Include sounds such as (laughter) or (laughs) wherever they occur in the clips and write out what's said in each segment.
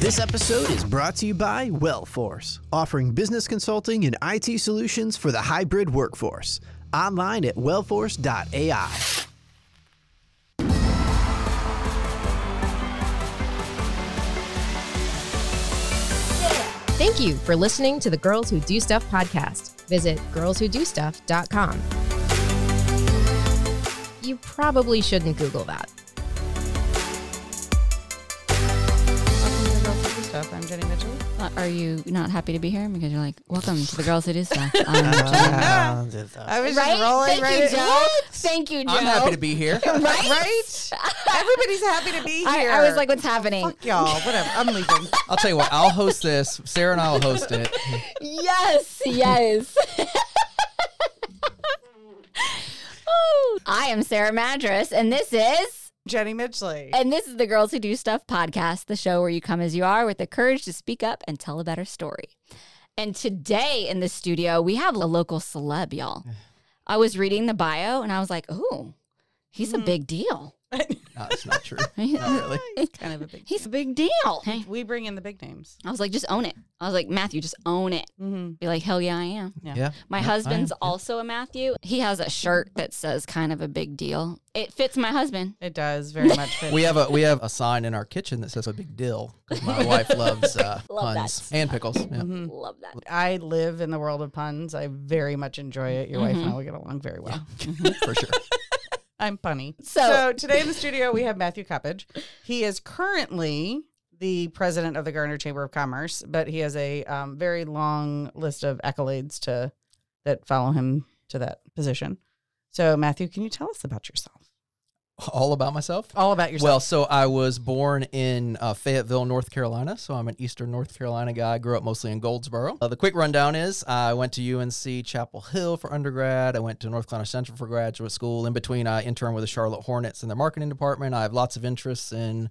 This episode is brought to you by Wellforce, offering business consulting and IT solutions for the hybrid workforce. Online at wellforce.ai. Thank you for listening to the Girls Who Do Stuff podcast. Visit girlswhodostuff.com. You probably shouldn't Google that. Jenny Mitchell. Uh, Are you not happy to be here? Because you're like, welcome to the girls who do stuff. (laughs) I'm I was right? just rolling Thank right you, in- Joe. Thank you, Joe. I'm happy to be here. (laughs) right? Right? Everybody's happy to be I, here. I was like, what's happening? fuck y'all. Whatever. I'm leaving. (laughs) I'll tell you what, I'll host this. Sarah and I will host it. Yes, yes. Oh, I am Sarah Madras, and this is Jenny Mitchley. and this is the Girls Who Do Stuff podcast, the show where you come as you are with the courage to speak up and tell a better story. And today in the studio, we have a local celeb, y'all. (sighs) I was reading the bio and I was like, "Oh, he's a mm-hmm. big deal." (laughs) No, it's not true. (laughs) He's Not really. (laughs) It's kind of a big. He's a big deal. Hey, We bring in the big names. I was like, just own it. I was like, Matthew, just own it. Mm-hmm. Be like, hell yeah, I am. Yeah. My Yeah, husband's also a Matthew. He has a shirt that says kind of a big deal. It fits my husband. It does very much fit. We have a we have a sign in our kitchen that says a big deal my (laughs) wife loves uh, Love that puns and pickles. Yeah. Mhm. Love that. I live in the world of puns. I very much enjoy it. Your wife and I will get along very well. for sure. I'm funny. So- So, today in the studio we have Matthew Coppage. He is currently the president of the Garner Chamber of Commerce, but he has a um, very long list of accolades to that follow him to that position. So, Matthew, can you tell us about yourself? All about myself. All about yourself. Well, so I was born in uh, Fayetteville, North Carolina. So I'm an Eastern North Carolina guy. I Grew up mostly in Goldsboro. Uh, the quick rundown is I went to UNC Chapel Hill for undergrad. I went to North Carolina Central for graduate school. In between, I interned with the Charlotte Hornets in their marketing department. I have lots of interests in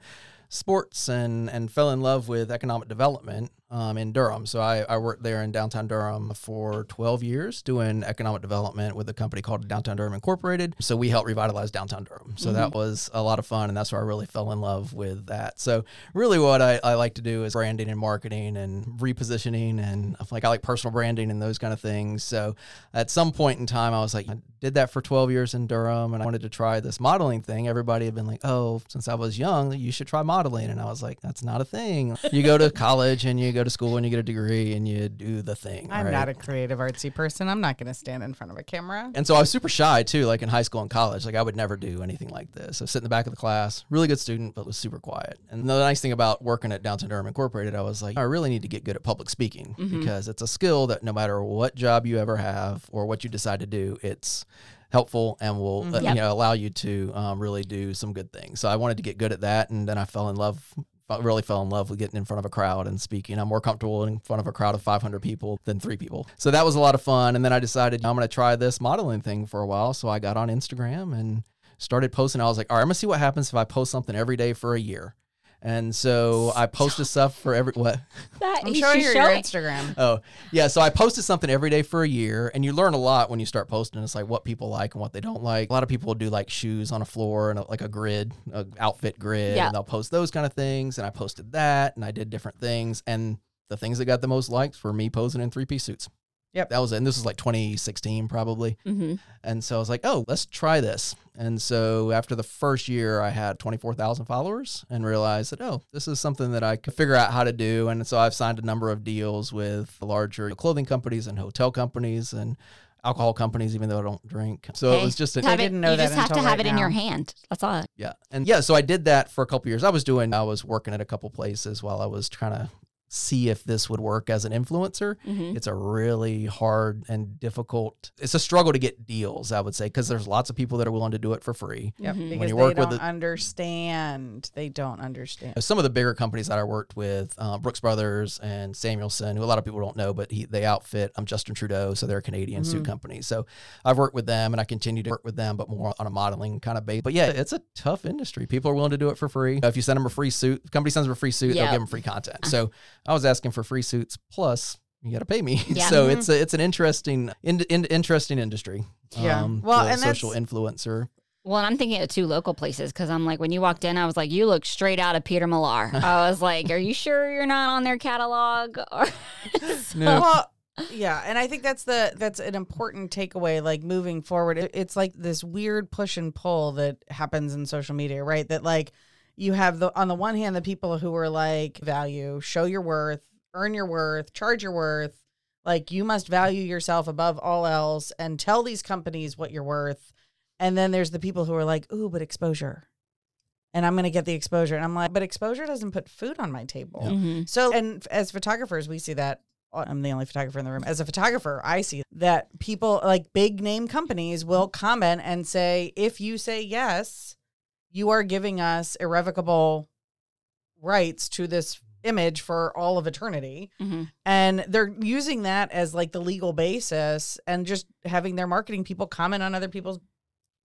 sports and and fell in love with economic development um, in Durham. So I, I worked there in downtown Durham for 12 years doing economic development with a company called Downtown Durham Incorporated. So we helped revitalize downtown Durham. So that was a lot of fun. And that's where I really fell in love with that. So really what I, I like to do is branding and marketing and repositioning. And like I like personal branding and those kind of things. So at some point in time, I was like, I did that for 12 years in Durham and I wanted to try this modeling thing. Everybody had been like, oh, since I was young, you should try modeling. And I was like, that's not a thing. You go to college and you go to school and you get a degree and you do the thing. I'm right? not a creative artsy person. I'm not going to stand in front of a camera. And so I was super shy too, like in high school and college. Like I would never do anything like this. I sit in the back of the class, really good student, but was super quiet. And the nice thing about working at Downtown Durham Incorporated, I was like, I really need to get good at public speaking because it's a skill that no matter what job you ever have or what you decide to do, it's helpful and will uh, Yep. you know allow you to um, really do some good things. So I wanted to get good at that, and then I fell in love. I really fell in love with getting in front of a crowd and speaking. I'm more comfortable in front of a crowd of 500 people than three people. So that was a lot of fun. And then I decided I'm going to try this modeling thing for a while. So I got on Instagram and started posting. I was like, all right, I'm going to see what happens if I post something every day for a year. And so I posted stuff for every what? (laughs) That I'm showing should show your it. Instagram. Oh, yeah. So I posted something every day for a year, and you learn a lot when you start posting. It's like what people like and what they don't like. A lot of people will do like shoes on a floor and a, like a grid, a outfit grid, Yeah. and they'll post those kind of things. And I posted that, and I did different things. And the things that got the most likes were me posing in three piece suits. Yep. That was it. And this was like 2016 probably. hmm And so I was like, oh, let's try this. And so after the first year, I had 24,000 followers and realized that, oh, this is something that I could figure out how to do. And so I've signed a number of deals with larger clothing companies and hotel companies and alcohol companies, even though I don't drink. So Hey, it was just an, I didn't know you that just have to have right it in your now. hand. That's all. yeah. And yeah, so I did that for a couple years. I was doing, I was working at a couple places while I was trying to see if this would work as an influencer. Mhm. It's a really hard and difficult. It's a struggle to get deals, I would say, because there's lots of people that are willing to do it for free. Yep. Mhm. Because you they work with don't the- understand. They don't understand. Some of the bigger companies that I worked with, uh, Brooks Brothers and Samuelsohn, who a lot of people don't know, but he, they outfit I'm um, Justin Trudeau, so they're a Canadian suit company. So I've worked with them, and I continue to work with them, but more on a modeling kind of base. But yeah, it's a tough industry. People are willing to do it for free. If you send them a free suit, the company sends them a free suit, Yeah. they'll give them free content. So I was asking for free suits plus. You got to pay me, (laughs) Yeah. so it's a, it's an interesting, in, in, interesting industry. Yeah. Um, Well, and social that's- influencer. Well, and I'm thinking of two local places because I'm like, when you walked in, I was like, you look straight out of Peter Millar. (laughs) I was like, are you sure you're not on their catalog? (laughs) Or No. Well, yeah, and I think that's the that's an important takeaway. Like moving forward, It- it's like this weird push and pull that happens in social media, right? That like you have the on the one hand the people who are like value, show your worth, earn your worth, charge your worth. Like you must value yourself above all else and tell these companies what you're worth. And then there's the people who are like, ooh, but exposure. And I'm going to get the exposure. And I'm like, but exposure doesn't put food on my table. Mhm. So, and as photographers, we see that. uh, I'm the only photographer in the room. As a photographer, I see that people like big name companies will comment and say, if you say yes, you are giving us irrevocable rights to this image for all of eternity. Mhm. And they're using that as like the legal basis and just having their marketing people comment on other people's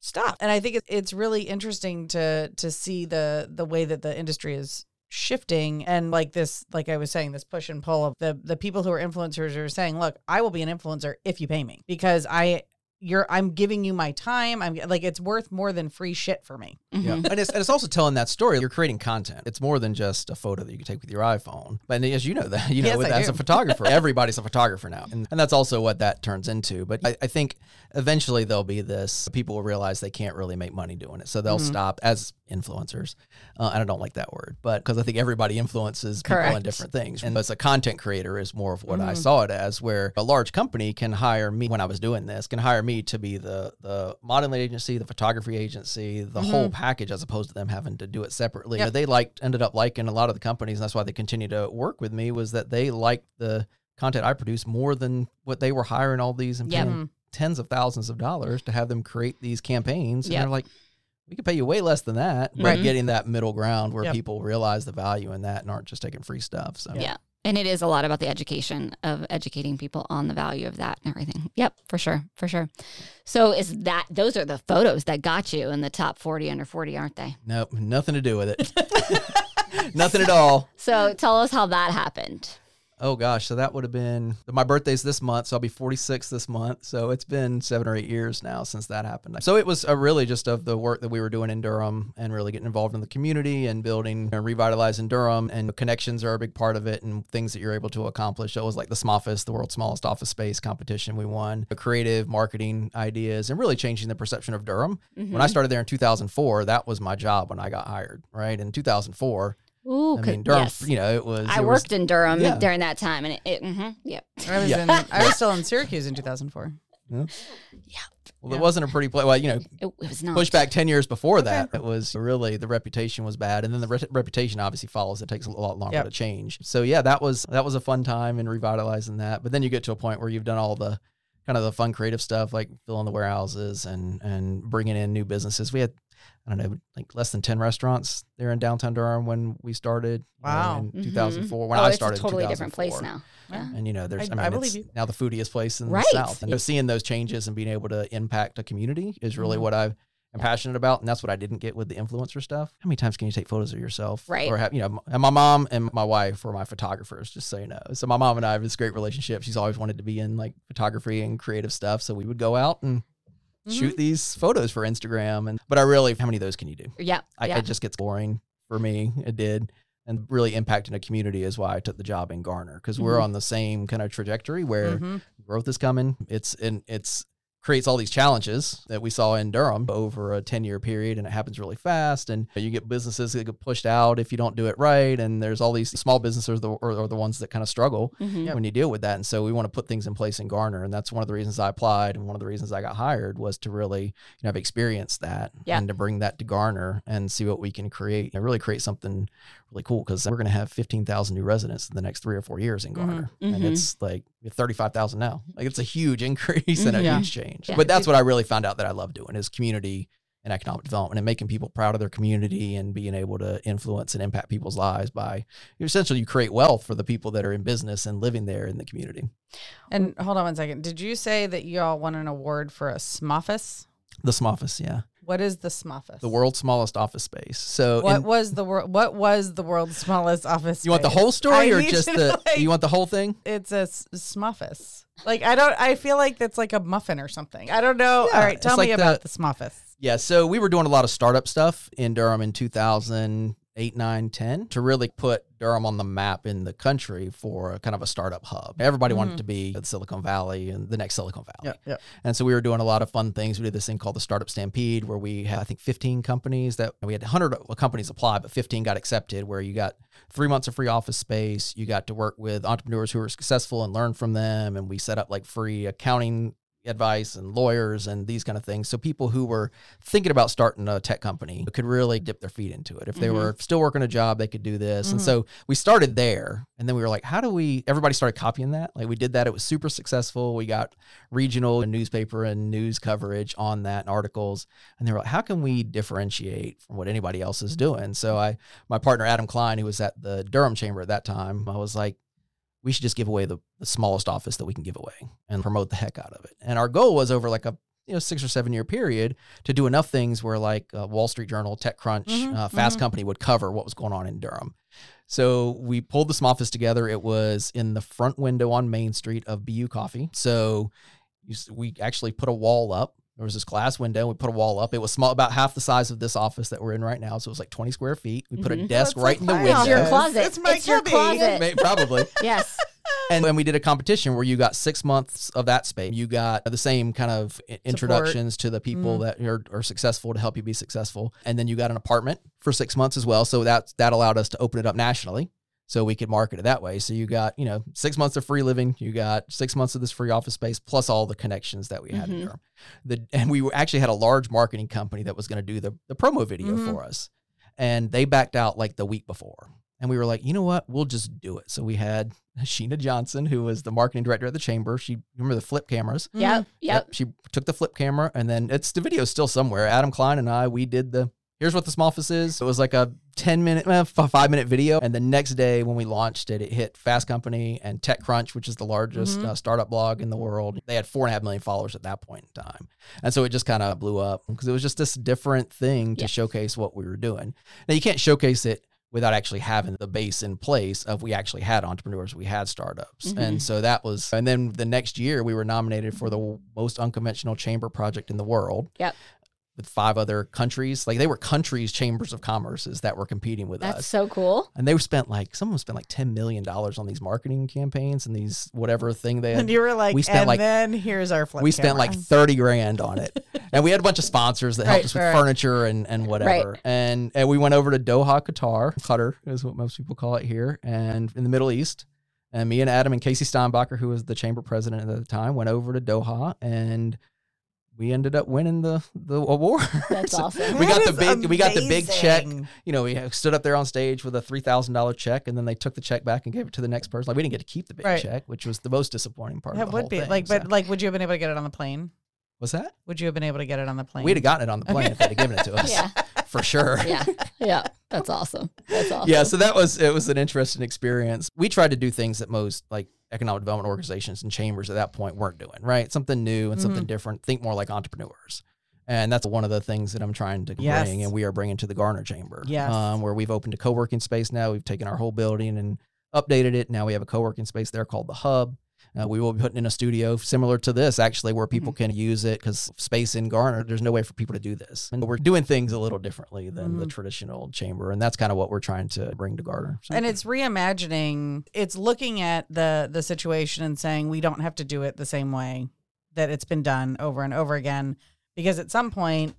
stuff. And I think it's really interesting to to see the the way that the industry is shifting and like this like I was saying this push and pull of the the people who are influencers are saying, "Look, I will be an influencer if you pay me because I you're I'm giving you my time. I'm like it's worth more than free shit for me." Yeah. Mhm. and, it's, and it's also telling that story. You're creating content. It's more than just a photo that you can take with your iPhone. But as you know that, (laughs) you know, Yes, with, as a photographer, (laughs) everybody's a photographer now. And, and that's also what that turns into. But I, I think eventually there'll be this, people will realize they can't really make money doing it. So they'll Mhm. stop as influencers. Uh, and I don't like that word, but because I think everybody influences people in different things. And as a content creator is more of what I Mhm. saw it as, where a large company can hire me when I was doing this, can hire me to be the the modeling agency, the photography agency, the mm-hmm. whole package, as opposed to them having to do it separately. Yep. They liked ended up liking a lot of the companies, and that's why they continue to work with me. Was that they liked the content I produced more than what they were hiring all these and Yep. paying mm-hmm. tens of thousands of dollars to have them create these campaigns. And Yep. they're like, we could pay you way less than that, but Right. getting that middle ground where Yep. people realize the value in that and aren't just taking free stuff. So Yeah. And it is a lot about the education of educating people on the value of that and everything. Yep, for sure, for sure. So is that those are the photos that got you in the top 40 under 40, aren't they? nope, nothing to do with it. (laughs) nothing at all. So tell us how that happened. Oh gosh, so that would have been my birthday's this month, so I'll be 46 this month. So it's been seven or eight years now since that happened. So it was uh really just of the work that we were doing in Durham and really getting involved in the community and building and revitalizing Durham. And connections are a big part of it and things that you're able to accomplish. So it was like the SMOFFICE, the world's smallest office space competition we won, the creative marketing ideas, and really changing the perception of Durham. When I started there in 2004, that was my job when I got hired, right? In 2004, Ooh, I 'cause- mean, Durham, yes. you know, it was. I it was- worked in Durham yeah. during that time, and it, it hmm yep. I was Yeah. in I was still in Syracuse in 2004. Yep. Well, Yeah. it wasn't a pretty place. Well, you know, It, it was not. push back 10 years before that it was really the reputation was bad and then the re- reputation obviously follows it takes a lot longer Yep. to change so yeah that was that was a fun time in revitalizing that but then you get to a point where you've done all the kind of the fun creative stuff like filling the warehouses and and bringing in new businesses we had I don't know, like less than 10 restaurants there in downtown Durham when we started. you know, Wow. in Mhm. 2004, when oh, I it's started a in totally different place now. Yeah. And you know, there's, I- I, mean, I it's believe you. now the foodiest place in Right. the South. And so seeing those changes and being able to impact a community is really Mhm. what I am passionate about. And that's what I didn't get with the influencer stuff. How many times can you take photos of yourself? Right. Or have, you know, and my mom and my wife were my photographers, just so you know. So my mom and I have this great relationship. She's always wanted to be in like photography and creative stuff. So we would go out and Mm-hmm. shoot these photos for Instagram. And, but I really, how many of those can you do? Yeah. I, yeah. it just gets boring for me. It did. And really impacting a community is why I took the job in Garner because we're Mhm. on the same kind of trajectory where Mhm. growth is coming. It's and it's creates all these challenges that we saw in Durham over a 10 year period and it happens really fast and you get businesses that get pushed out if you don't do it right and there's all these small businesses are the, are, are the ones that kind of struggle Mhm. when you deal with that and so we want to put things in place in Garner and that's one of the reasons I applied and one of the reasons I got hired was to really you know have experienced that Yeah. and to bring that to Garner and see what we can create and really create something really cool because we're going to have 15,000 new residents in the next three or four years in Garner and Mhm. it's like we have 35,000 now like it's a huge (laughs) increase and a Yeah. huge change Yeah. but that's what I really found out that I love doing is community and economic development and making people proud of their community and being able to influence and impact people's lives by essentially you create wealth for the people that are in business and living there in the community. And hold on one second. Did you say that y'all won an award for a SMOFFICE? The SMOFFICE, yeah, What is the SMOFFICE? the world's smallest office space. So What in- was the world? What was the world's smallest office? Space? You want the whole story I or just the like, you want the whole thing? It's a s- SMOFFICE. Like I don't. I feel like that's like a muffin or something. I don't know. Yeah, All right, tell me the- about the SMOFFICE. Yeah, so we were doing a lot of startup stuff in Durham in 2008, 9, 10 to really put Durham on the map in the country for a kind of a startup hub. Everybody wanted Mhm. to be at Silicon Valley and the next Silicon Valley. Yeah, yeah. And so we were doing a lot of fun things. We did this thing called the Startup Stampede, where we had, I think, 15 companies that we had 100 companies apply, but 15 got accepted, where you got three months of free office space. You got to work with entrepreneurs who were successful and learn from them. And we set up like free accounting advice and lawyers and these kind of things. So people who were thinking about starting a tech company could really dip their feet into it. If they Mhm. were still working a job, they could do this. And Mhm. so we started there. And then we were like, how do we, everybody started copying that. Like we did that. It was super successful. We got regional and newspaper and news coverage on that and articles. And they were like, how can we differentiate from what anybody else is doing? So I, my partner, Adam Klein, who was at the Durham Chamber at that time, I was like, we should just give away the, the smallest office that we can give away and promote the heck out of it. And our goal was over like a you know six or seven year period to do enough things where like uh, Wall Street Journal, TechCrunch, Mhm, uh, Fast mhm. Company would cover what was going on in Durham. So we pulled the small office together. It was in the front window on Main Street of Beyu Coffee. So you, we actually put a wall up. There was this glass window. We put a wall up. It was small, about half the size of this office that we're in right now. So it was like 20 square feet. We put a Mhm. desk That's right like in the my window. It's your closet. It's my It's your closet. Probably. (laughs) Yes. And then we did a competition where you got six months of that space. You got the same kind of i- introductions to the people Mhm. that are, are successful to help you be successful. And then you got an apartment for six months as well. So that that allowed us to open it up nationally. So we could market it that way. So you got, you know, six months of free living, you got six months of this free office space, plus all the connections that we had in Mhm. Durham. The and we actually had a large marketing company that was going to do the, the promo video Mhm. for us. And they backed out like the week before. And we were like, you know what? We'll just do it. So we had Sheena Johnson, who was the marketing director at the chamber. She remember the flip cameras. Yep. Yep. She took the flip camera, and then it's the video still somewhere. Adam Klein and I, we did the. Here's what the small office is. It was like a 10 minute, eh, five minute video. And the next day when we launched it, it hit Fast Company and TechCrunch, which is the largest Mhm. uh, startup blog in the world. They had four and a half million followers at that point in time. And so it just kind of blew up because it was just this different thing to Yeah. showcase what we were doing. Now, you can't showcase it without actually having the base in place of we actually had entrepreneurs, we had startups. Mhm. And so that was, and then the next year we were nominated for the most unconventional chamber project in the world. Yep. With five other countries. Like they were countries' chambers of commerces that were competing with That's us. That's so cool. And they were spent like, someone spent like $10 million on these marketing campaigns and these whatever thing they had. And you were like, We spent and like- then here's our flip we spent like 30 grand on it (laughs) and we had a bunch of sponsors that helped Right, us with right. furniture and, and whatever Right. and, and we went over to doha qatar qatar is what most people call it here and in the middle east and me and adam and casey steinbacher who was the chamber president at the time went over to doha and we ended up winning the the award That's (laughs) awesome. we got the That is big we got the big check you know we stood up there on stage with a $3000 check and then they took the check back and gave it to the next person like we didn't get to keep the big Right. check which was the most disappointing part of That the would whole be thing, like, so- but like, would you have been able to get it on the plane? what's that Would you have been able to get it on the plane? We'd have gotten it on the plane if they'd have given it to (laughs) us. Yeah. For sure. Yeah. Yeah. That's awesome. That's awesome. Yeah, so that was it was an interesting experience. We tried to do things that most like economic development organizations and chambers at that point weren't doing, right? Something new and something different. Think more like entrepreneurs. And that's one of the things that I'm trying to Yes. bring and we are bringing to the Garner Chamber. Yes. Um, where we've opened a co-working space now. We've taken our whole building and updated it. Now we have a co-working space there called the Hub. Uh, we will be putting in a studio similar to this, actually, where people Mm-hmm. can use it because space in Garner, there's no way for people to do this. And we're doing things a little differently than the Mhm. traditional chamber. And that's kind of what we're trying to bring to Garner. So- and it's reimagining it's looking at the the situation and saying we don't have to do it the same way that it's been done over and over again because at some point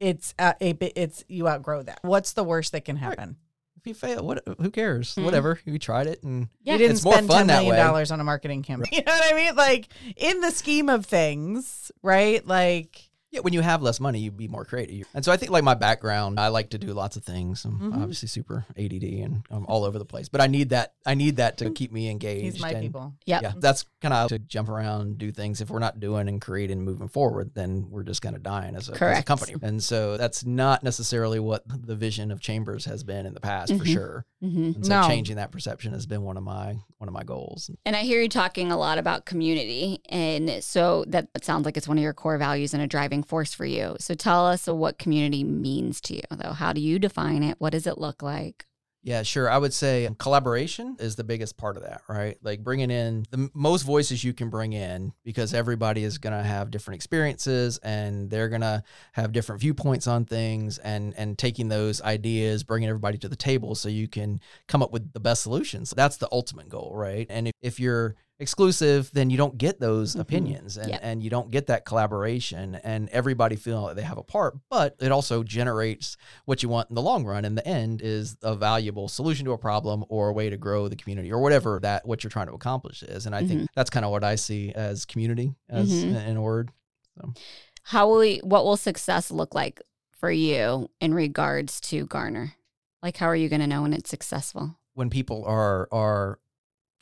it's uh, a it's you outgrow that what's the worst that can happen if you fail, what? Who cares? Mhm. Whatever. You tried it, and Yeah. you didn't It's more spend fun ten that million way. dollars on a marketing campaign (laughs) you know what i mean like in the scheme of things right like yeah, when you have less money, you be more creative. And so I think, like my background, I like to do lots of things. I'm Mhm. obviously super ADD and I'm all over the place, but I need that. I need that to keep me engaged. he's my and- people Yep. Yeah, that's kind of to jump around, do things. If we're not doing and creating and moving forward, then we're just kind of dying as a, as a company. And so that's not necessarily what the vision of Chambers has been in the past, for Mhm. sure. hmm And so No. changing that perception has been one of my one of my goals. And I hear you talking a lot about community. And so that sounds like it's one of your core values and a driving force for you. So tell us what community means to you, though. How do you define it? What does it look like? Yeah, sure. I would say collaboration is the biggest part of that, right? Like bringing in the most voices you can bring in because everybody is going to have different experiences and they're going to have different viewpoints on things and and taking those ideas, bringing everybody to the table so you can come up with the best solutions. That's the ultimate goal, right? And if, if you're exclusive, then you don't get those Mhm. opinions and, Yep. and you don't get that collaboration and everybody feeling like they have a part. But it also generates what you want in the long run. In the end, is a valuable solution to a problem or a way to grow the community or whatever that what you're trying to accomplish is. And I think that's kind of what I see as community as Mhm. in in a word. How will we, what will success look like for you in regards to Garner? Like, how are you going to know when it's successful? when people are are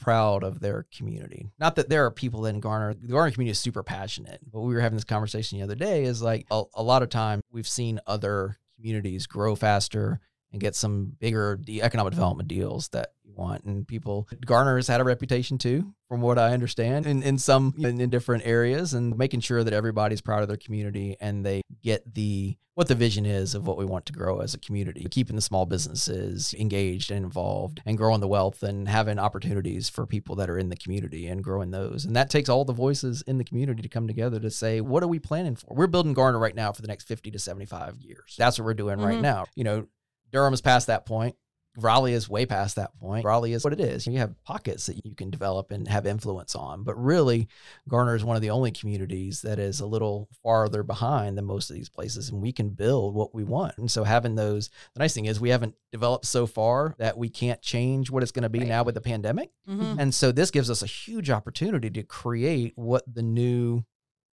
proud of their community. Not that there are people in Garner, the Garner community is super passionate, but we were having this conversation the other day is like a, a lot of time we've seen other communities grow faster and get some bigger de- economic development deals that you want. And people, Garner has had a reputation too, from what I understand, in, in some, in, in different areas and making sure that everybody's proud of their community and they get the, what the vision is of what we want to grow as a community, keeping the small businesses engaged and involved and growing the wealth and having opportunities for people that are in the community and growing those. And that takes all the voices in the community to come together to say, what are we planning for? We're building Garner right now for the next 50 to 75 years. That's what we're doing right Mhm. now. You know, Durham is past that point. Raleigh is way past that point. Raleigh is what it is. You have pockets that you can develop and have influence on. But really, Garner is one of the only communities that is a little farther behind than most of these places. And we can build what we want. And so having those, the nice thing is we haven't developed so far that we can't change what it's going to be Right. now with the pandemic. Mhm. And so this gives us a huge opportunity to create what the new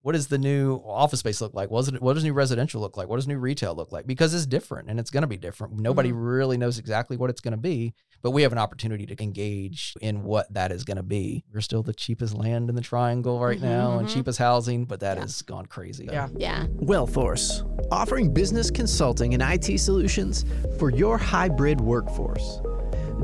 what does the new office space look like? What does, it, what does new residential look like? What does new retail look like? Because it's different and it's going to be different. Nobody really knows exactly what it's going to be, but we have an opportunity to engage in what that is going to be. We're still the cheapest land in the triangle right Mhm, now and mhm. cheapest housing, but that Yeah. has gone crazy. Yeah. Yeah. Wellforce, offering business consulting and IT solutions for your hybrid workforce.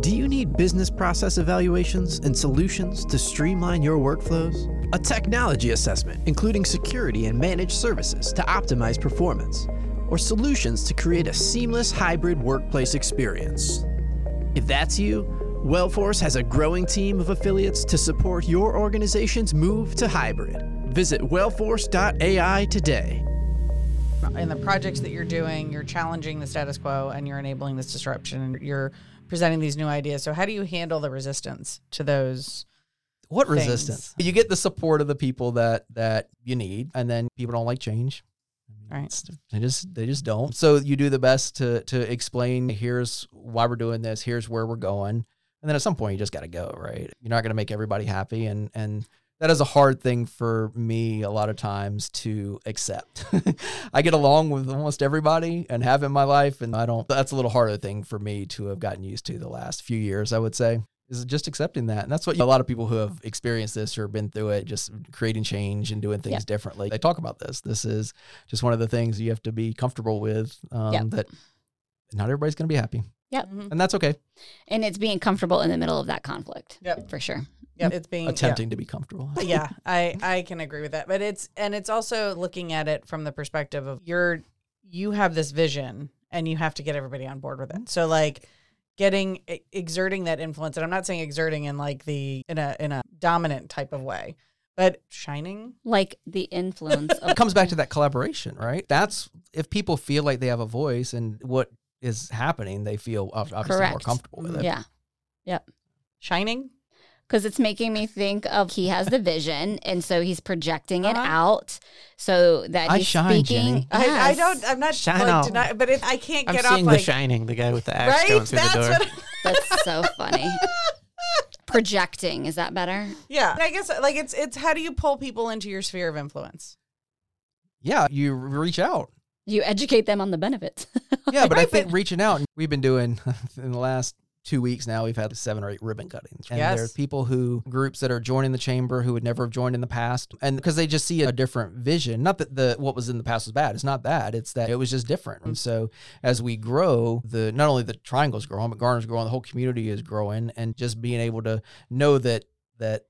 Do you need business process evaluations and solutions to streamline your workflows? A technology assessment, including security and managed services to optimize performance, or solutions to create a seamless hybrid workplace experience? If that's you, Wellforce has a growing team of affiliates to support your organization's move to hybrid. Visit wellforce.ai today. in the projects that you're doing, you're challenging the status quo and you're enabling this disruption and you're presenting these new ideas. So how do you handle the resistance to those? What things. resistance? You get the support of the people that that you need, and then people don't like change. Right. They just they just don't. So you do the best to to explain. Here's why we're doing this. Here's where we're going. And then at some point you just got to go. Right. You're not going to make everybody happy, and and that is a hard thing for me a lot of times to accept. (laughs) I get along with almost everybody and have in my life, and I don't. That's a little harder thing for me to have gotten used to the last few years. I would say is just accepting that. And that's what a lot of people who have experienced this or been through it, just creating change and doing things Yep. differently. They talk about this. This is just one of the things you have to be comfortable with. Um, Yep. That not everybody's going to be happy, Yep. Mhm. and that's okay. And it's being comfortable in the middle of that conflict. Yep. For sure. Yeah, it's being yeah. Attempting to be comfortable. (laughs) yeah, I I can agree with that. But it's and it's also looking at it from the perspective of you're you have this vision and you have to get everybody on board with it. So like getting e- exerting that influence and I'm not saying exerting in like the in a in a dominant type of way, but shining. Like the influence (laughs) of it comes back to that collaboration, right? That's if people feel like they have a voice and what is happening, they feel ob- obviously more comfortable with it. Yeah. Yep. Shining? Because it's making me think of he has the vision, and so he's projecting it Uh-huh. out so that I he's shine, speaking. Jenny. I, I Yes. don't I'm not Shine like, deny, but it, I can't I'm get seeing off like The Shining, the guy with the axe right. going through That's the door. what (laughs) That's so funny. (laughs) Projecting is that better? Yeah. I guess like it's it's how do you pull people into your sphere of influence? Yeah, you reach out. You educate them on the benefits. Yeah, but I (laughs) think but- reaching out, we've been doing in the last two weeks now, we've had seven or eight ribbon cuttings. And Yes. there are people who, groups that are joining the chamber who would never have joined in the past. And because they just see a different vision. Not that the what was in the past was bad. It's not that. It's that it was just different. And so as we grow, the not only the triangle's growing, but Garner's growing, the whole community is growing. And just being able to know that that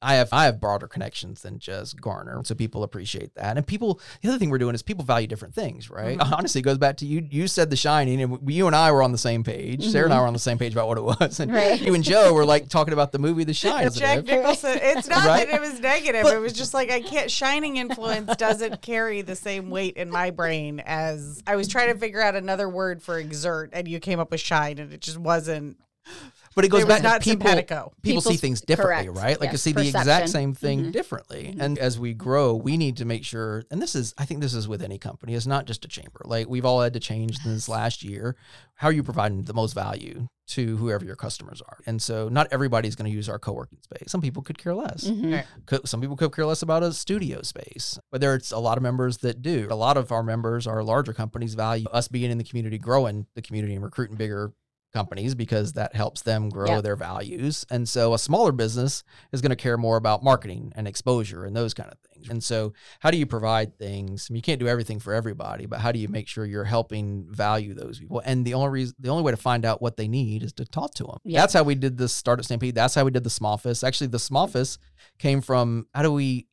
I have I have broader connections than just Garner, so people appreciate that. And people, the other thing we're doing is people value different things, right? Mhm. Honestly, it goes back to you. You said The Shining, and we- you and I were on the same page. Sarah and I were on the same page about what it was, and Right. you and Joe were like talking about the movie The Shining. Jack Nicholson. It's not Right? that it was negative. But- it was just like I can't. Shining influence doesn't carry the same weight in my brain as I was trying to figure out another word for exert, and you came up with shine, and it just wasn't. But it goes back not to people. simpatico. People see things differently, correct. right? Like Yes, see the exact same thing Mhm. differently. And as we grow, we need to make sure. And this is, I think, this is with any company. It's not just a chamber. Like we've all had to change this last year. How are you providing the most value to whoever your customers are? And so, not everybody's going to use our co-working space. Some people could care less. Mhm. Right. Some people could care less about a studio space, but there's a lot of members that do. A lot of our members, our larger companies, value us being in the community, growing the community, and recruiting bigger companies because that helps them grow Yep. their values. And so, a smaller business is going to care more about marketing and exposure and those kind of things. And so, how do you provide things? I mean, you can't do everything for everybody, but how do you make sure you're helping value those people? And the only reason, the only way to find out what they need is to talk to them. That's how we did the Startup Stampede. That's how we did the Smoffice. Actually, the Smoffice came from how do we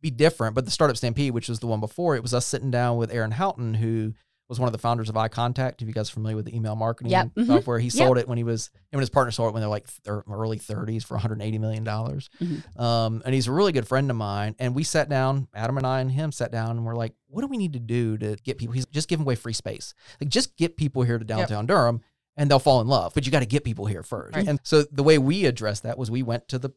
be different? But the Startup Stampede, which was the one before, it was us sitting down with Aaron Houghton, who was one of the founders of iContact. If you guys are familiar with the email marketing Yep. Mhm. software, he sold it when he was him and his partner sold it when they're like thir- early 30s for 180 million dollars. Mhm. Um, and he's a really good friend of mine. And we sat down, Adam and I and him sat down, and we're like, what do we need to do to get people? He's just giving away free space. Like just get people here to downtown Durham. And they'll fall in love, but you got to get people here first. Right. And so the way we addressed that was we went to the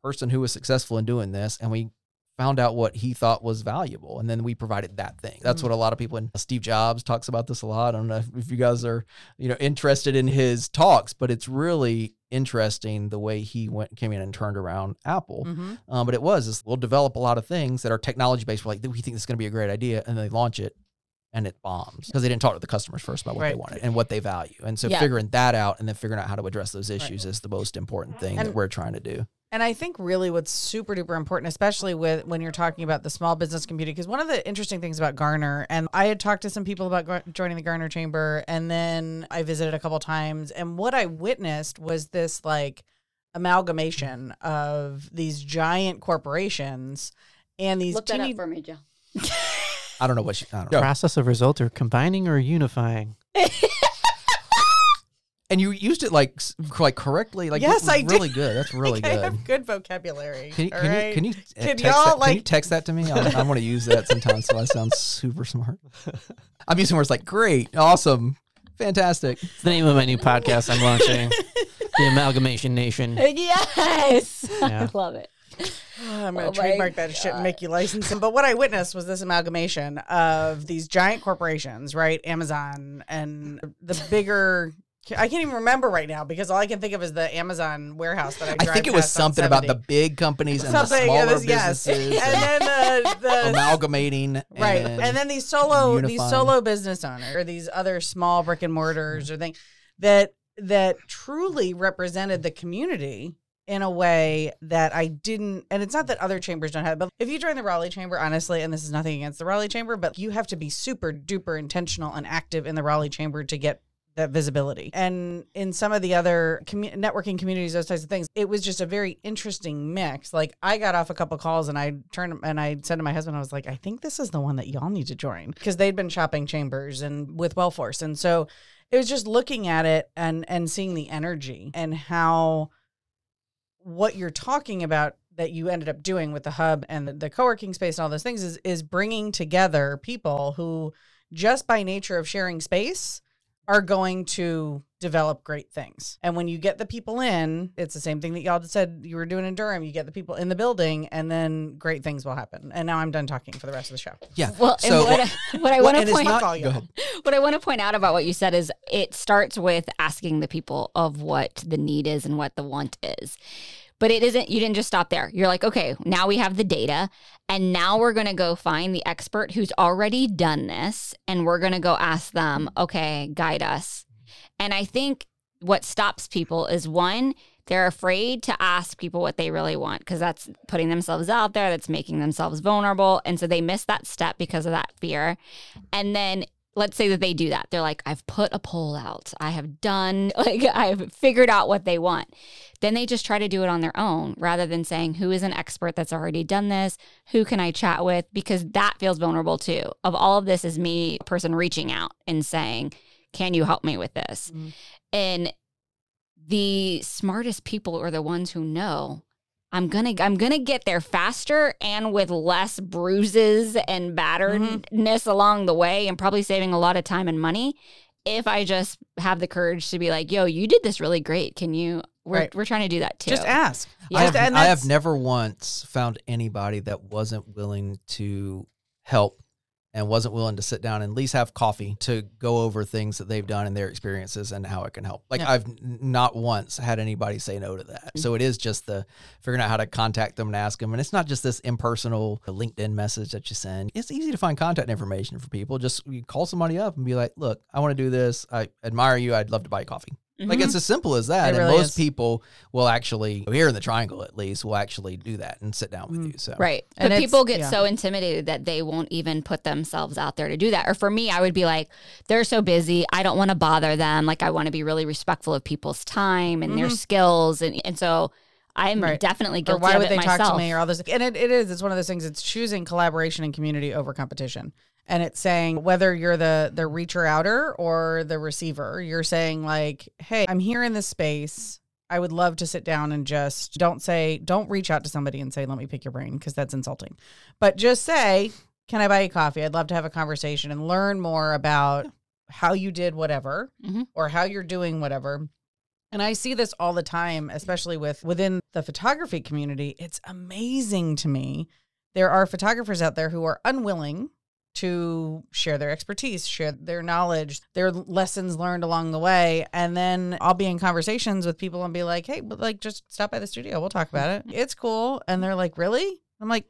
person who was successful in doing this and we found out what he thought was valuable and then we provided that thing. That's Mhm. what a lot of people and steve jobs talks about this a lot. I don't know if, you guys are you know interested in his talks but it's really interesting the way he went came in and turned around apple. Mhm. um, but it was is we'll develop a lot of things that are technology based we're like we think this is going to be a great idea and they launch it and it bombs because they didn't talk to the customers first about what they wanted and what they value. And so Yeah. figuring that out and then figuring out how to address those issues is the most important thing that we're trying to do And I think really what's super duper important, especially with when you're talking about the small business community, because one of the interesting things about Garner, and I had talked to some people about gar- joining the Garner Chamber, and then I visited a couple times, and what I witnessed was this like amalgamation of these giant corporations and these Look that up for me, Joe. (laughs) i don't know what she, i don't know Process of result or combining or unifying? (laughs) and you used it like s- like correctly like Yes, that was I did. really good that's really (laughs) Like, I good have good vocabulary. Can you, all can, right? you, can you uh, Can text y'all, that, can you like- text that to me? I, I want to use that sometimes so I sound super smart. (laughs) I'm using words like great, awesome, fantastic. It's the name of my new podcast I'm launching. (laughs) the Amalgamation Nation. yes. Yeah. I love it. I'm going Oh to my trademark that shit and make you license them. But what I witnessed was this amalgamation of these giant corporations, right? Amazon and the bigger. I can't even remember right now because all I can think of is the Amazon warehouse that I. I think it was something about the big companies and the something. smaller was, yes, businesses and then the, the (laughs) amalgamating. right, and, and then these solo these solo business owners or these other small brick and mortars or things that that truly represented the community in a way that I didn't and it's not that other chambers don't have but if you join the Raleigh Chamber honestly and this is nothing against the Raleigh Chamber but you have to be super duper intentional and active in the Raleigh Chamber to get that visibility. And in some of the other networking communities, those types of things, it was just a very interesting mix. Like I got off a couple calls and I turned and I said to my husband, I was like, I think this is the one that y'all need to join because they'd been shopping chambers and with Wellforce. And so it was just looking at it and and seeing the energy and how what you're talking about that you ended up doing with the hub and the, the co-working space and all those things is is bringing together people who just by nature of sharing space are going to develop great things. And when you get the people in, it's the same thing that y'all said you were doing in Durham. You get the people in the building, and then great things will happen. And now I'm done talking for the rest of the show. yeah. Well, so and what, I- what I want to point not. All y'all. what I want to point out about what you said is it starts with asking the people of what the need is and what the want is. But it isn't, you didn't just stop there. You're like, okay, now we have the data, and now we're going to go find the expert who's already done this, and we're going to go ask them, okay, guide us. And I think what stops people is one, they're afraid to ask people what they really want because that's putting themselves out there, that's making themselves vulnerable. And so they miss that step because of that fear. And then let's say that they do that. They're like, I've put a poll out. I have done, (laughs) like, I've figured out what they want. Then they just try to do it on their own rather than saying, who is an expert that's already done this? Who can I chat with? Because that feels vulnerable too. Of all of this is me, a person reaching out and saying, can you help me with this? Mhm. And the smartest people are the ones who know I'm gonna I'm gonna get there faster and with less bruises and mm-hmm. batteredness along the way, and probably saving a lot of time and money if I just have the courage to be like, "Yo, you did this really great. Can you?" We're Right. we're trying to do that too. Just ask. Yeah. I have, and I have never once found anybody that wasn't willing to help and wasn't willing to sit down and at least have coffee to go over things that they've done and their experiences and how it can help. Like Yeah. I've not once had anybody say no to that. So mm-hmm. it is just the figuring out how to contact them and ask them. And it's not just this impersonal LinkedIn message that you send. It's easy to find contact information for people. Just you call somebody up and be like, look, I want to do this. I admire you. I'd love to buy you coffee. Like it's as simple as that. It and really most is. people will actually here in the triangle at least will actually do that and sit down with Mm. you. So Right. And but it's- people get yeah. so intimidated that they won't even put themselves out there to do that. Or for me, I would be like, they're so busy. I don't want to bother them. Like, I want to be really respectful of people's time and their Mhm. skills. And, and so I'm Right. definitely Or guilty why of would it they myself. talk to me or all this? And it, it is. It's one of those things. It's choosing collaboration and community over competition. And it's saying whether you're the the reacher outer or the receiver, you're saying like, "Hey, I'm here in this space. I would love to sit down and just don't say, don't reach out to somebody and say, "Let me pick your brain," because that's insulting. But just say, "Can I buy you coffee? I'd love to have a conversation and learn more about how you did whatever Mhm. or how you're doing whatever." And I see this all the time, especially with within the photography community. It's amazing to me. There are photographers out there who are unwilling to share their expertise, share their knowledge, their lessons learned along the way. And then I'll be in conversations with people and be like, hey, but like just stop by the studio. We'll talk about it. It's cool. And they're like, really? I'm like,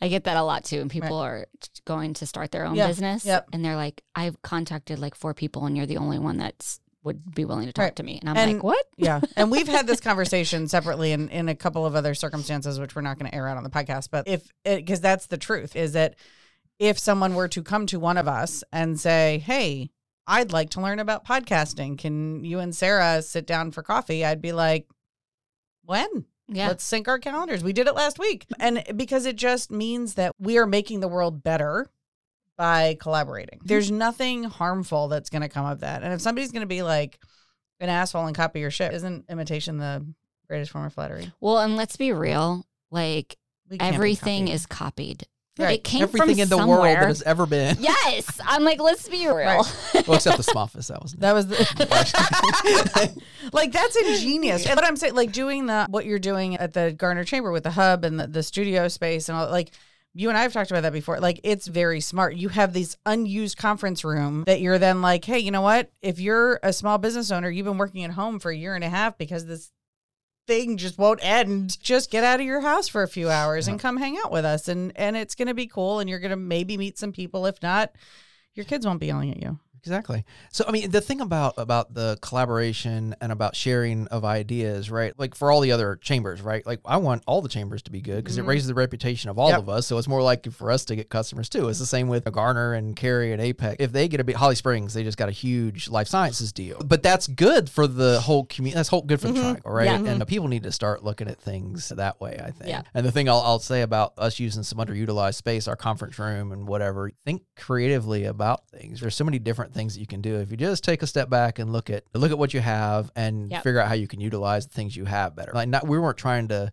I get that a lot too. And people are going to start their own Yeah. business. Yep. And they're like, I've contacted like four people and you're the only one that's would be willing to talk Right. to me. And I'm And- like, what? (laughs) Yeah. And we've had this (laughs) conversation separately in, in a couple of other circumstances, which we're not going to air out on the podcast. But if, eh, because that's the truth, is that if someone were to come to one of us and say, Hey, I'd like to learn about podcasting. Can you and Sarah sit down for coffee? I'd be like, When? Yeah. Let's sync our calendars. We did it last week. And because it just means that we are making the world better by collaborating. Mm-hmm. There's nothing harmful that's going to come of that. And if somebody's going to be like an asshole and copy your shit, isn't imitation the greatest form of flattery? well, and let's be real. Like We can't be everything copied. is copied. Right. It came everything in the somewhere. world that has ever been. yes. I'm like, let's be real. (laughs) well, except the Smoffice. That was That was the (laughs) (laughs) like that's ingenious. And what I'm saying, like doing the what you're doing at the Garner Chamber with the hub and the, the studio space and all like you and I have talked about that before. Like it's very smart. You have this unused conference room that you're then like, hey, you know what? If you're a small business owner, you've been working at home for a year and a half because this thing just won't end. Just get out of your house for a few hours and come hang out with us and and it's going to be cool and you're going to maybe meet some people if not your kids won't be yelling at you. Exactly. So I mean, the thing about about the collaboration and about sharing of ideas, right? Like for all the other chambers, right? Like I want all the chambers to be good because Mhm. it raises the reputation of all Yep. of us. So it's more likely for us to get customers too. It's the same with Garner and Cary and Apex. If they get a bit Holly Springs, they just got a huge life sciences deal. But that's good for the whole community. That's whole good for the Mhm. triangle, right? Yeah. And the people need to start looking at things that way. I think. Yeah. And the thing I'll, I'll say about us using some underutilized space, our conference room and whatever, think creatively about things. There's so many different things that you can do. If you just take a step back and look at look at what you have and Yep. figure out how you can utilize the things you have better. Like not, we weren't trying to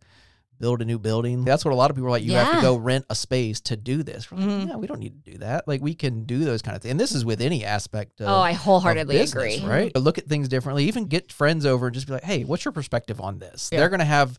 build a new building. That's what a lot of people are like. You have to go rent a space to do this. We're like, Mhm. yeah, we don't need to do that. Like we can do those kind of things. And this is with any aspect of Oh, I of wholeheartedly business, agree. Right? Look at things differently. Even get friends over and just be like, hey, what's your perspective on this? Yeah. They're going to have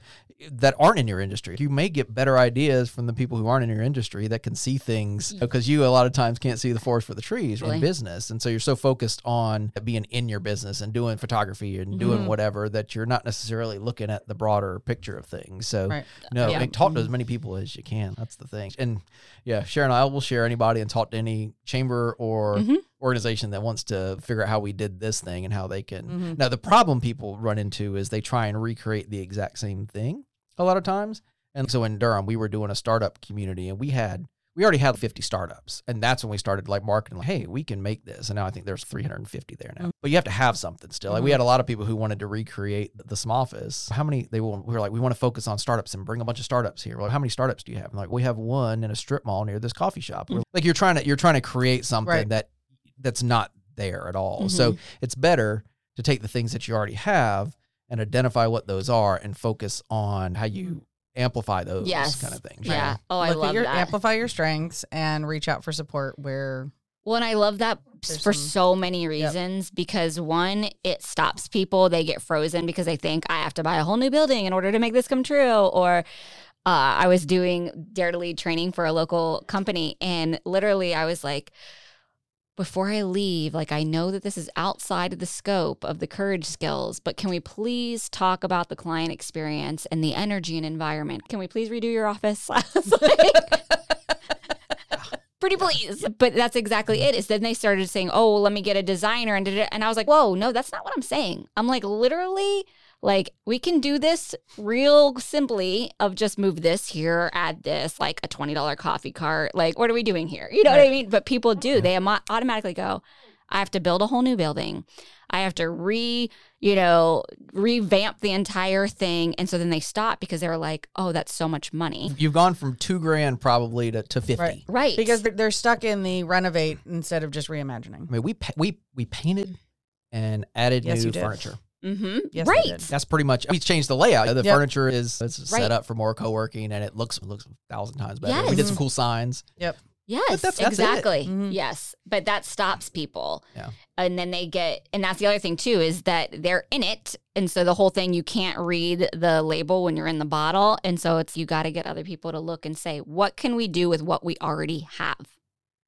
that aren't in your industry. You may get better ideas from the people who aren't in your industry that can see things because you a lot of times can't see the forest for the trees Really. in business. And so you're so focused on being in your business and doing photography and doing Mhm. whatever that you're not necessarily looking at the broader picture of things. So Right. No, Yeah. and talk to as many people as you can. That's the thing. And yeah, Sharon, I will share anybody and talk to any chamber or Mhm. organization that wants to figure out how we did this thing and how they can. Mhm. Now, the problem people run into is they try and recreate the exact same thing a lot of times. And so in Durham, we were doing a startup community and we had we already had 50 startups and that's when we started like marketing like hey we can make this. And now i think there's 350 there now. But you have to have something still. Like we Mhm. had a lot of people who wanted to recreate the, the office. How many they will we were like we want to focus on startups and bring a bunch of startups here. We're like how many startups do you have? And like we have one in a strip mall near this coffee shop. We're- mm-hmm. like you're trying to you're trying to create something Right. that that's not there at all. So mm-hmm. it's better to take the things that you already have and identify what those are and focus on how you mm-hmm. Amplify those Yes. kind of things Yeah. Oh, I Look love your that. amplify your strengths and reach out for support where Well, and I love that There's for some- so many reasons because one, it stops people. They get frozen because they think I have to buy a whole new building in order to make this come true. Or uh, I was doing Dare to Lead training for a local company, and literally I was like, before I leave, like I know that this is outside of the scope of the courage skills, but can we please talk about the client experience and the energy and environment? Can we please redo your office? (laughs) (laughs) Pretty please. But that's exactly mm-hmm. it. Is then they started saying, "Oh, well, let me get a designer," and and I was like, "Whoa, no, that's not what I'm saying." I'm like, literally, like we can do this real simply of just move this here, add this, like a twenty dollar coffee cart. Like, what are we doing here? You know what I mean? But people do. They amo- automatically go. I have to build a whole new building. I have to re, you know, revamp the entire thing. And so then they stop because they're like, oh, that's so much money. You've gone from two grand probably to, to 50. Right. Right. because they're- they're stuck in the renovate instead of just reimagining. I mean, we pa- we we painted and added Yes, new you did. furniture. Mm-hmm. Yes, right. That's pretty much. We changed the layout. The Yep. furniture is it's Right. set up for more co-working, and it looks it looks a thousand times better. We did some cool signs. Yep. Yes, that's- that's it. exactly. Mhm. Yes, but that stops people. Yeah. And then they get, and that's the other thing too, is that they're in it. And so the whole thing, you can't read the label when you're in the bottle. And so it's, you got to get other people to look and say, what can we do with what we already have?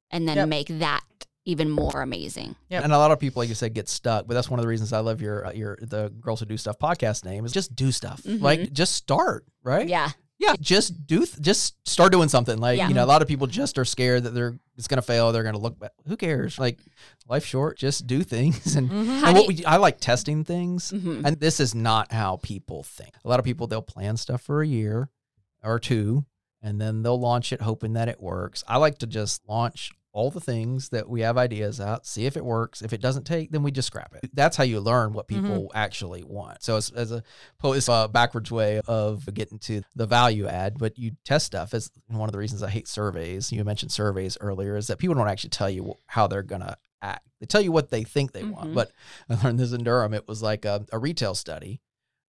And then Yep. make that even more amazing. Yeah, And a lot of people, like you said, get stuck. But that's one of the reasons I love your uh, your the Girls Who Do Stuff podcast name is just do stuff. Mhm. Like just start, right? Yeah. Yeah, just do, th- just start doing something. Like Yeah. you know, a lot of people just are scared that they're it's gonna fail. They're gonna look back. Who cares? Like life's short. Just do things. (laughs) And, Mhm. And what we, I like testing things. Mhm. And this is not how people think. A lot of people they'll plan stuff for a year or two, and then they'll launch it hoping that it works. I like to just launch all the things that we have ideas out, see if it works. If it doesn't take, then we just scrap it. That's how you learn what people actually want. So it's as a it's a backwards way of getting to the value add, but you test stuff. As one of the reasons I hate surveys, you mentioned surveys earlier, is that people don't actually tell you how they're gonna act. They tell you what they think they want. Mhm. But I learned this in Durham. It was like a, a retail study,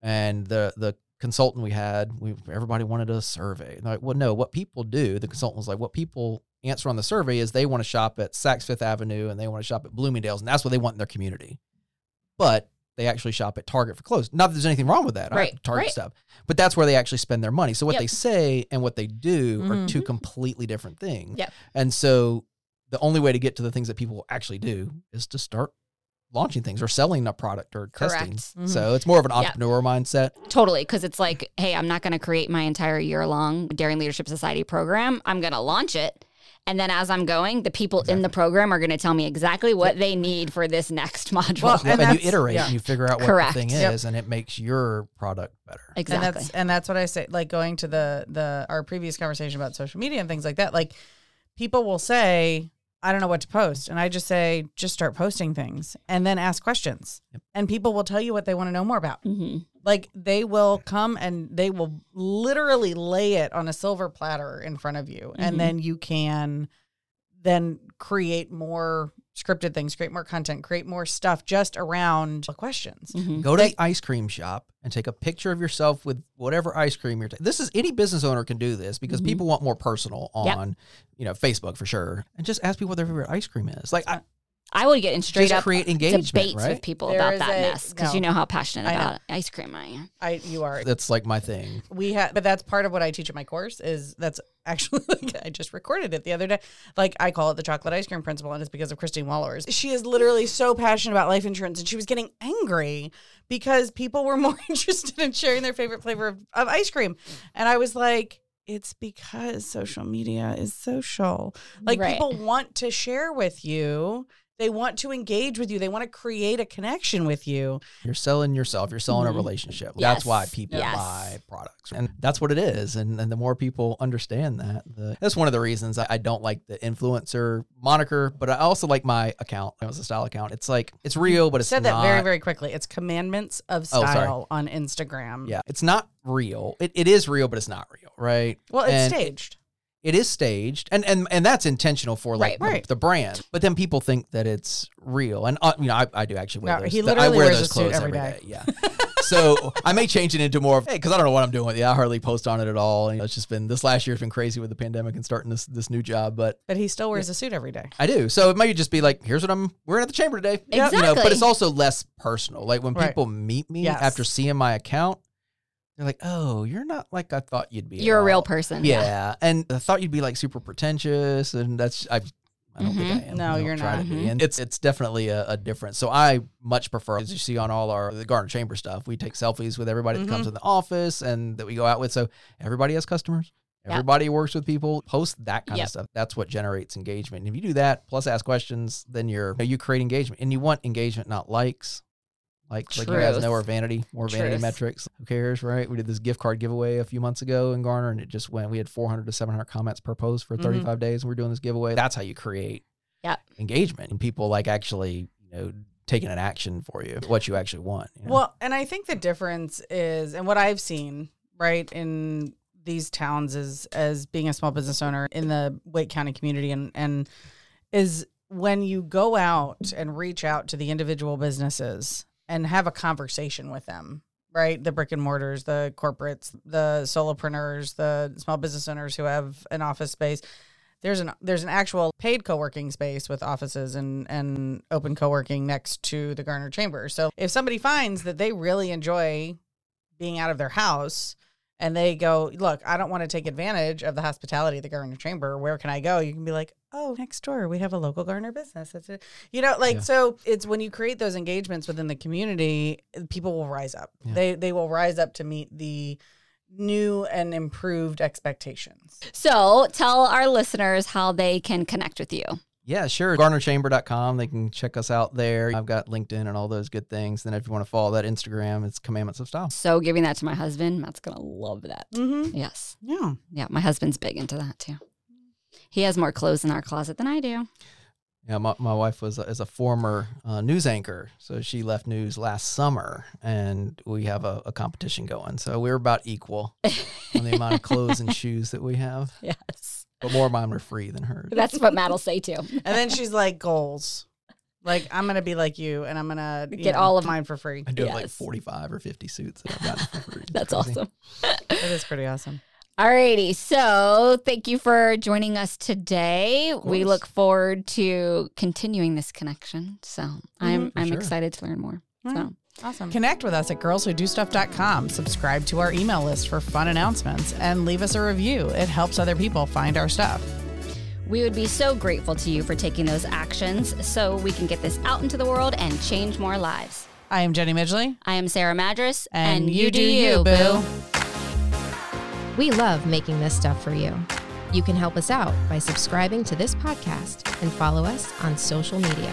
and the the consultant we had, we everybody wanted a survey. And they're like, well, no, what people do, the consultant was like, what people answer on the survey is they want to shop at Saks Fifth Avenue and they want to shop at Bloomingdale's, and that's what they want in their community. But they actually shop at Target for clothes. Not that there's anything wrong with that, Right, Target right. stuff, but that's where they actually spend their money. So what Yep. they say and what they do are Mhm. two completely different things. Yep. And so the only way to get to the things that people actually do is to start launching things or selling a product or testing. Correct. Mhm. So it's more of an entrepreneur mindset. Totally. Because it's like, hey, I'm not going to create my entire year long Daring Leadership Society program. I'm going to launch it. And then as I'm going, the people in the program are going to tell me exactly what they need for this next (laughs) module. Well, Yep, And and, you iterate yeah. and you figure out what Correct. the thing Yep. is, and it makes your product better. exactly. And that's and that's what I say. Like going to the the our previous conversation about social media and things like that. Like people will say, "I don't know what to post," and I just say, "Just start posting things and then ask questions." Yep. And people will tell you what they want to know more about. hmm Like they will come and they will literally lay it on a silver platter in front of you, Mhm. and then you can then create more scripted things, create more content, create more stuff just around the questions. hmm Go to the ice cream shop and take a picture of yourself with whatever ice cream you're taking. This is any business owner can do this because Mhm. people want more personal Yep. on, you know, Facebook for sure. And just ask people what their favorite ice cream is. Like I, I would get in straight just up create engagement, debates right? with people There about is that a- mess because no. you know how passionate I know. about ice cream I am. I you are That's like my thing. we have but that's part of what i teach in my course is that's actually (laughs) like i just recorded it the other day like i call it the chocolate ice cream principle and it's because of christine wallers she is literally so passionate about life insurance and she was getting angry because people were (laughs) more interested in sharing their favorite flavor of, of ice cream and i was like it's because social media is social like Right. people want to share with you they want to engage with you. They want to create a connection with you. You're selling yourself. You're selling Mhm. a relationship. Yes. That's why people Yes. buy products, and that's what it is. And, and the more people understand that, the, that's one of the reasons I, I don't like the influencer moniker. But I also like my account. It was a style account. It's like it's real, but it's said not. that very, very quickly. It's commandments of Oh, style on Instagram. Yeah, it's not real. It, it is real, but it's not real, right? Well, it's And staged. It is staged, and and and that's intentional for like Right, the, right. the brand. But then people think that it's real, and uh, you know I, I do actually wear No, those. he I literally wear wears those clothes every day. day. Yeah. so I may change it into more of hey, because I don't know what I'm doing with it. I hardly post on it at all. And it's just been this last year's been crazy with the pandemic and starting this this new job, but But he still wears a suit every day. I do. So it might just be like, here's what I'm wearing at the chamber today. You know, Exactly. but it's also less personal. Like when Right. people meet me Yes. after seeing my account, they're like, oh, you're not like I thought you'd be. You're a real person. Yeah. And I thought you'd be like super pretentious. And that's, I, I don't think I am. Mm-hmm. No, I don't you're not. To be. Mhm. And it's, it's definitely a, a difference. So I much prefer, as you see on all our, the Garner Chamber stuff, we take selfies with everybody that Mm-hmm. comes in the office and that we go out with. So everybody has customers. Yep. Everybody works with people. Post that kind Yep. of stuff. That's what generates engagement. And if you do that, plus ask questions, then you're you create engagement. And you want engagement, not likes. Like, like you guys know, or vanity, more vanity Truth. metrics. Who cares, right? We did this gift card giveaway a few months ago in Garner, and it just went. We had 400 to 700 comments per post for Mhm. 35 days. And we're doing this giveaway. That's how you create Yep. engagement and people like actually, you know, taking an action for you, what you actually want. you know? Well, and I think the difference is, and what I've seen, right, in these towns is as being a small business owner in the Wake County community and and is when you go out and reach out to the individual businesses and have a conversation with them, right? The brick and mortars, the corporates, the solopreneurs, the small business owners who have an office space. There's an there's an actual paid co-working space with offices and and open co-working next to the Garner Chamber. So if somebody finds that they really enjoy being out of their house and they go, look, I don't want to take advantage of the hospitality of the Garner Chamber. Where can I go? You can be like, oh, next door we have a local Garner business. That's it. You know, like Yeah. so. It's when you create those engagements within the community, people will rise up. Yeah. They they will rise up to meet the new and improved expectations. So tell our listeners how they can connect with you. Yeah, sure. GarnerChamber.com. They can check us out there. I've got LinkedIn and all those good things. Then if you want to follow that Instagram, it's Commandments of Style. So giving that to my husband, Matt's gonna love that. Mm-hmm. Yes. Yeah. Yeah, my husband's big into that too. He has more clothes in our closet than I do. Yeah, my, my wife was a, is a former uh, news anchor, so she left news last summer, and we have a, a competition going. So we're about equal (laughs) on the amount of clothes and shoes that we have, Yes. But more of mine were free than hers. That's what Matt'll say too. And then she's like goals. Like I'm gonna be like you, and I'm gonna Get know, all of- mine for free. I do have like 45 or 50 suits that I've gotten for free. (laughs) It's That's crazy. awesome. that is pretty awesome. Alrighty, so thank you for joining us today. We look forward to continuing this connection. So mm-hmm. I'm I'm sure. excited to learn more. So Awesome. Connect with us at girlswhodostuff.com. Subscribe to our email list for fun announcements and leave us a review. It helps other people find our stuff. we would be so grateful to you for taking those actions so we can get this out into the world and change more lives. I am Jenny Midgley. I am Sarah Madras, And you do you, boo. We love making this stuff for you. You can help us out by subscribing to this podcast and follow us on social media.